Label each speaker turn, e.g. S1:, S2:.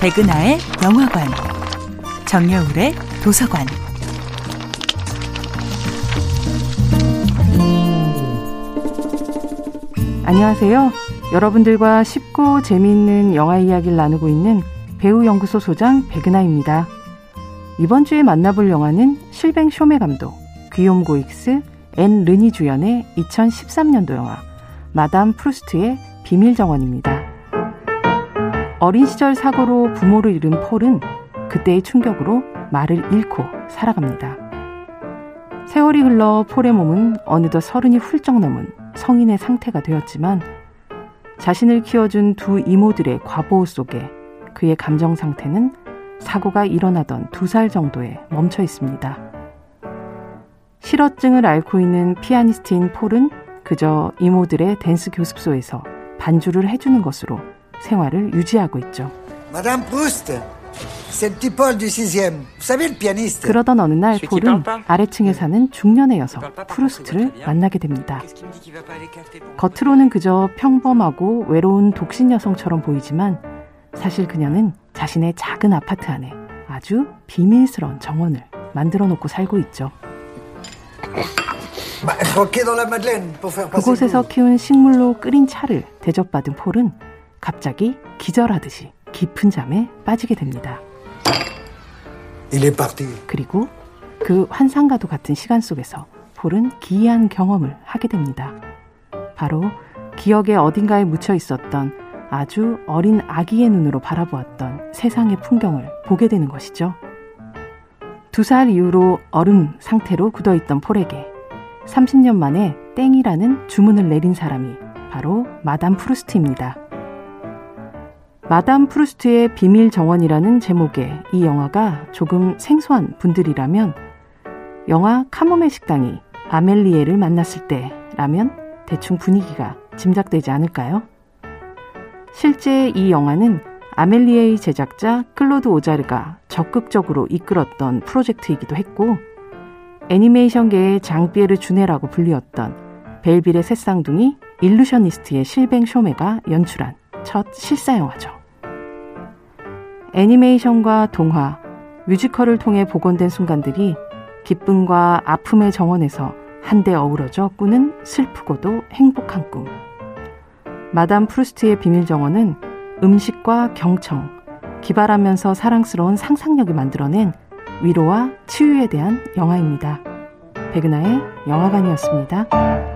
S1: 백은하의 영화관, 정여울의 도서관.
S2: 안녕하세요. 여러분들과 쉽고 재미있는 영화 이야기를 나누고 있는 배우연구소 소장 백은하입니다. 이번 주에 만나볼 영화는 실뱅 쇼메 감독, 귀욤 고익스, 앤 르니 주연의 2013년도 영화 마담 프루스트의 비밀 정원입니다. 어린 시절 사고로 부모를 잃은 폴은 그때의 충격으로 말을 잃고 살아갑니다. 세월이 흘러 폴의 몸은 어느덧 서른이 훌쩍 넘은 성인의 상태가 되었지만 자신을 키워준 두 이모들의 과보호 속에 그의 감정 상태는 사고가 일어나던 두 살 정도에 멈춰 있습니다. 실어증을 앓고 있는 피아니스트인 폴은 그저 이모들의 댄스 교습소에서 반주를 해주는 것으로 생활을 유지하고 있죠.
S3: Madame Proust, c'est le petit Paul du 6e. Vous savez le pianiste?
S2: 그러던 어느 날 폴은 아래층에 사는 중년의 여성 프루스트를 만나게 됩니다. 겉으로는 그저 평범하고 외로운 독신 여성처럼 보이지만 사실 그녀는 자신의 작은 아파트 안에 아주 비밀스러운 정원을 만들어 놓고 살고 있죠. 그곳에서
S3: le
S2: 키운 식물로 끓인 차를 대접받은 폴은 갑자기 기절하듯이 깊은 잠에 빠지게 됩니다. 그리고 그 환상과도 같은 시간 속에서 폴은 기이한 경험을 하게 됩니다. 바로 기억의 어딘가에 묻혀 있었던 아주 어린 아기의 눈으로 바라보았던 세상의 풍경을 보게 되는 것이죠. 두 살 이후로 얼음 상태로 굳어있던 폴에게 30년 만에 땡이라는 주문을 내린 사람이 바로 마담 프루스트입니다. 마담 프루스트의 비밀 정원이라는 제목의 이 영화가 조금 생소한 분들이라면 영화 카모메 식당이 아멜리에를 만났을 때라면 대충 분위기가 짐작되지 않을까요? 실제 이 영화는 아멜리에의 제작자 클로드 오자르가 적극적으로 이끌었던 프로젝트이기도 했고 애니메이션계의 장피에르 주네라고 불리웠던 벨빌의 세쌍둥이 일루셔니스트의 실뱅 쇼메가 연출한 첫 실사 영화죠. 애니메이션과 동화, 뮤지컬을 통해 복원된 순간들이 기쁨과 아픔의 정원에서 한데 어우러져 꾸는 슬프고도 행복한 꿈. 마담 프루스트의 비밀 정원은 음식과 경청, 기발하면서 사랑스러운 상상력이 만들어낸 위로와 치유에 대한 영화입니다. 백은하의 영화관이었습니다.